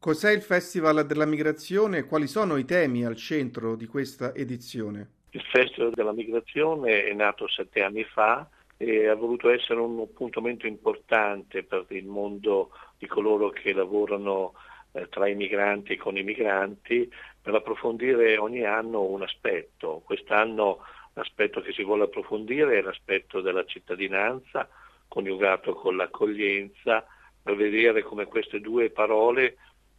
Cos'è il Festival della Migrazione e quali sono i temi al centro di questa edizione? Il Festival della Migrazione è nato sette anni fa e ha voluto essere un appuntamento importante per il mondo di coloro che lavorano eh, tra i migranti e con i migranti per approfondire ogni anno un aspetto. Quest'anno l'aspetto che si vuole approfondire è l'aspetto della cittadinanza coniugato con l'accoglienza per vedere come queste due parole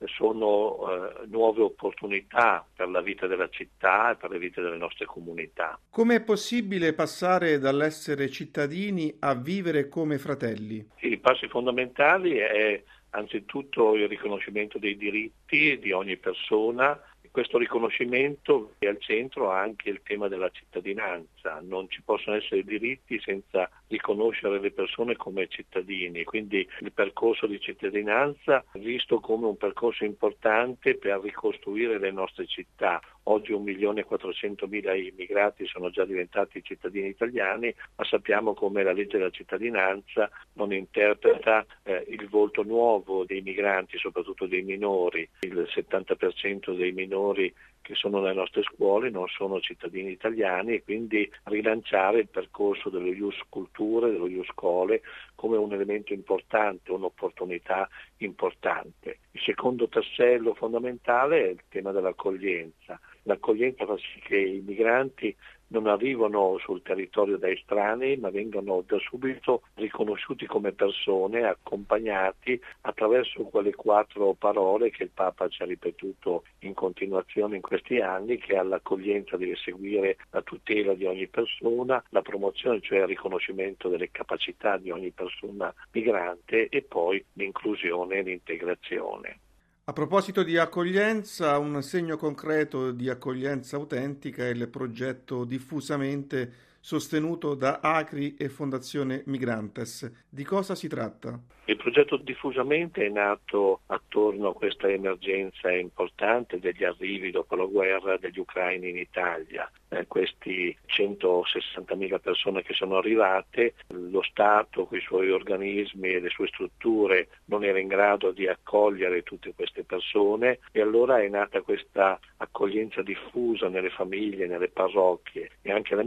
sono eh, nuove opportunità per la vita della città e per le vite delle nostre comunità. Come è possibile passare dall'essere cittadini a vivere come fratelli? I passi fondamentali è anzitutto il riconoscimento dei diritti di ogni persona questo riconoscimento è al centro anche il tema della cittadinanza, non ci possono essere diritti senza riconoscere le persone come cittadini, quindi il percorso di cittadinanza visto come un percorso importante per ricostruire le nostre città. Oggi 1.400.000 immigrati sono già diventati cittadini italiani, ma sappiamo come la legge della cittadinanza non interpreta eh, il volto nuovo dei migranti, soprattutto dei minori. Il 70% dei minori che sono nelle nostre scuole non sono cittadini italiani e quindi rilanciare il percorso dello Ius Culture, dello Ius Scole come un elemento importante, un'opportunità importante. Il secondo tassello fondamentale è il tema dell'accoglienza. L'accoglienza fa sì che i migranti non arrivano sul territorio da estranei, ma vengono da subito riconosciuti come persone, accompagnati attraverso quelle quattro parole che il Papa ci ha ripetuto in continuazione in questi anni, che all'accoglienza deve seguire la tutela di ogni persona, la promozione, cioè il riconoscimento delle capacità di ogni persona migrante e poi l'inclusione e l'integrazione. A proposito di accoglienza, un segno concreto di accoglienza autentica è il progetto diffusamente sostenuto da Acri e Fondazione Migrantes. Di cosa si tratta? Il progetto diffusamente è nato attorno a questa emergenza importante degli arrivi dopo la guerra degli ucraini in Italia. Eh, questi 160.000 persone che sono arrivate, lo Stato con i suoi organismi e le sue strutture non era in grado di accogliere tutte queste persone e allora è nata questa accoglienza diffusa nelle famiglie, nelle parrocchie e anche la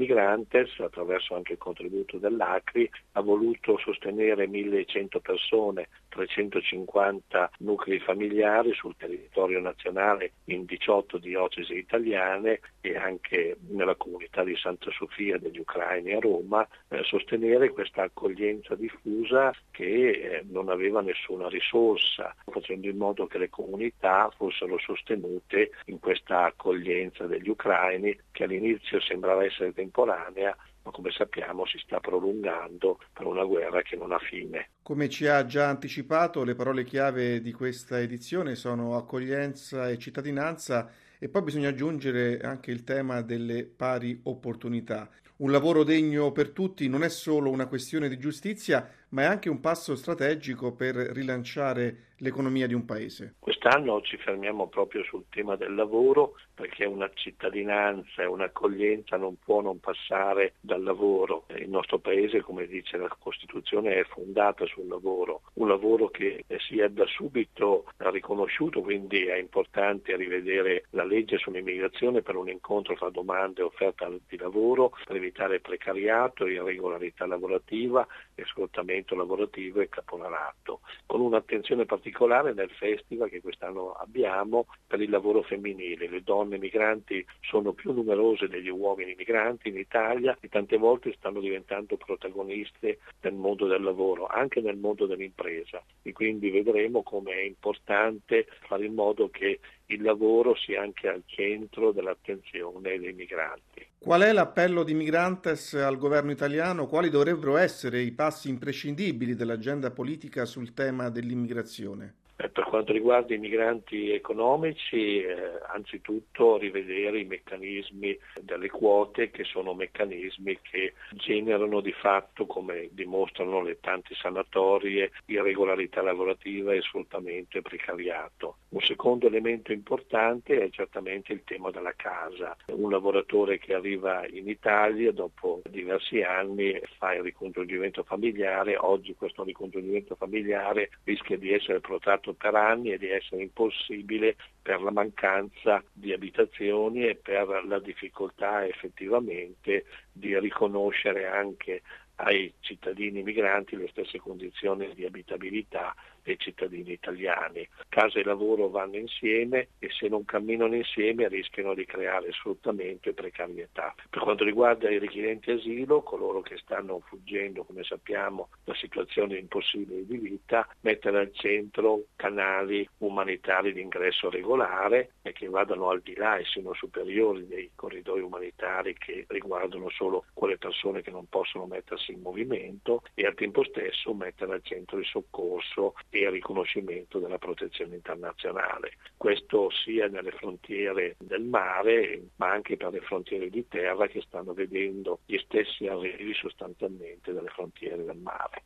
Migrantes, attraverso anche il contributo dell'Acri, ha voluto sostenere 1100 persone, 350 nuclei familiari sul territorio nazionale in 18 diocesi italiane e anche nella comunità di Santa Sofia degli ucraini a Roma, eh, sostenere questa accoglienza diffusa che eh, non aveva nessuna risorsa, facendo in modo che le comunità fossero sostenute in questa accoglienza degli ucraini che all'inizio sembrava essere temporanea, come sappiamo si sta prolungando per una guerra che non ha fine. Come ci ha già anticipato, le parole chiave di questa edizione sono accoglienza e cittadinanza e poi bisogna aggiungere anche il tema delle pari opportunità. Un lavoro degno per tutti non è solo una questione di giustizia, ma è anche un passo strategico per rilanciare l'economia di un paese. Quest'anno ci fermiamo proprio sul tema del lavoro perché una cittadinanza e un'accoglienza non può non passare dal lavoro. Il nostro paese, come dice la Costituzione, è fondata sul lavoro, un lavoro che sia da subito riconosciuto, quindi è importante rivedere la legge sull'immigrazione per un incontro tra domande e offerta di lavoro, per evitare precariato, irregolarità lavorativa e sfruttamento lavorativo e caporalato, con un'attenzione particolare nel festival che quest'anno abbiamo per il lavoro femminile. Le donne migranti sono più numerose degli uomini migranti in Italia e tante volte stanno diventando protagoniste nel mondo del lavoro, anche nel mondo dell'impresa e quindi vedremo come è importante fare in modo che il lavoro sia anche al centro dell'attenzione dei migranti. Qual è l'appello di Migrantes al governo italiano? Quali dovrebbero essere i passi imprescindibili dell'agenda politica sul tema dell'immigrazione? Eh, per quanto riguarda i migranti economici, eh, anzitutto rivedere i meccanismi delle quote che sono meccanismi che generano di fatto, come dimostrano le tante sanatorie, irregolarità lavorativa e sfruttamento e precariato. Un secondo elemento importante è certamente il tema della casa. Un lavoratore che arriva in Italia dopo diversi anni fa il ricongiungimento familiare, oggi questo ricongiungimento familiare rischia di essere protratto per anni di essere impossibile per la mancanza di abitazioni e per la difficoltà effettivamente di riconoscere anche ai cittadini migranti le stesse condizioni di abitabilità dei cittadini italiani. Casa e lavoro vanno insieme e se non camminano insieme rischiano di creare sfruttamento e precarietà. Per quanto riguarda i richiedenti asilo, coloro che stanno fuggendo, come sappiamo, da situazioni impossibili di vita, mettere al centro canali umanitari di ingresso regolare e che vadano al di là e siano superiori dei corridoi umanitari che riguardano solo quelle persone che non possono mettersi in movimento e al tempo stesso mettere al centro il soccorso e il riconoscimento della protezione internazionale. Questo sia nelle frontiere del mare ma anche per le frontiere di terra che stanno vedendo gli stessi arrivi sostanzialmente dalle frontiere del mare.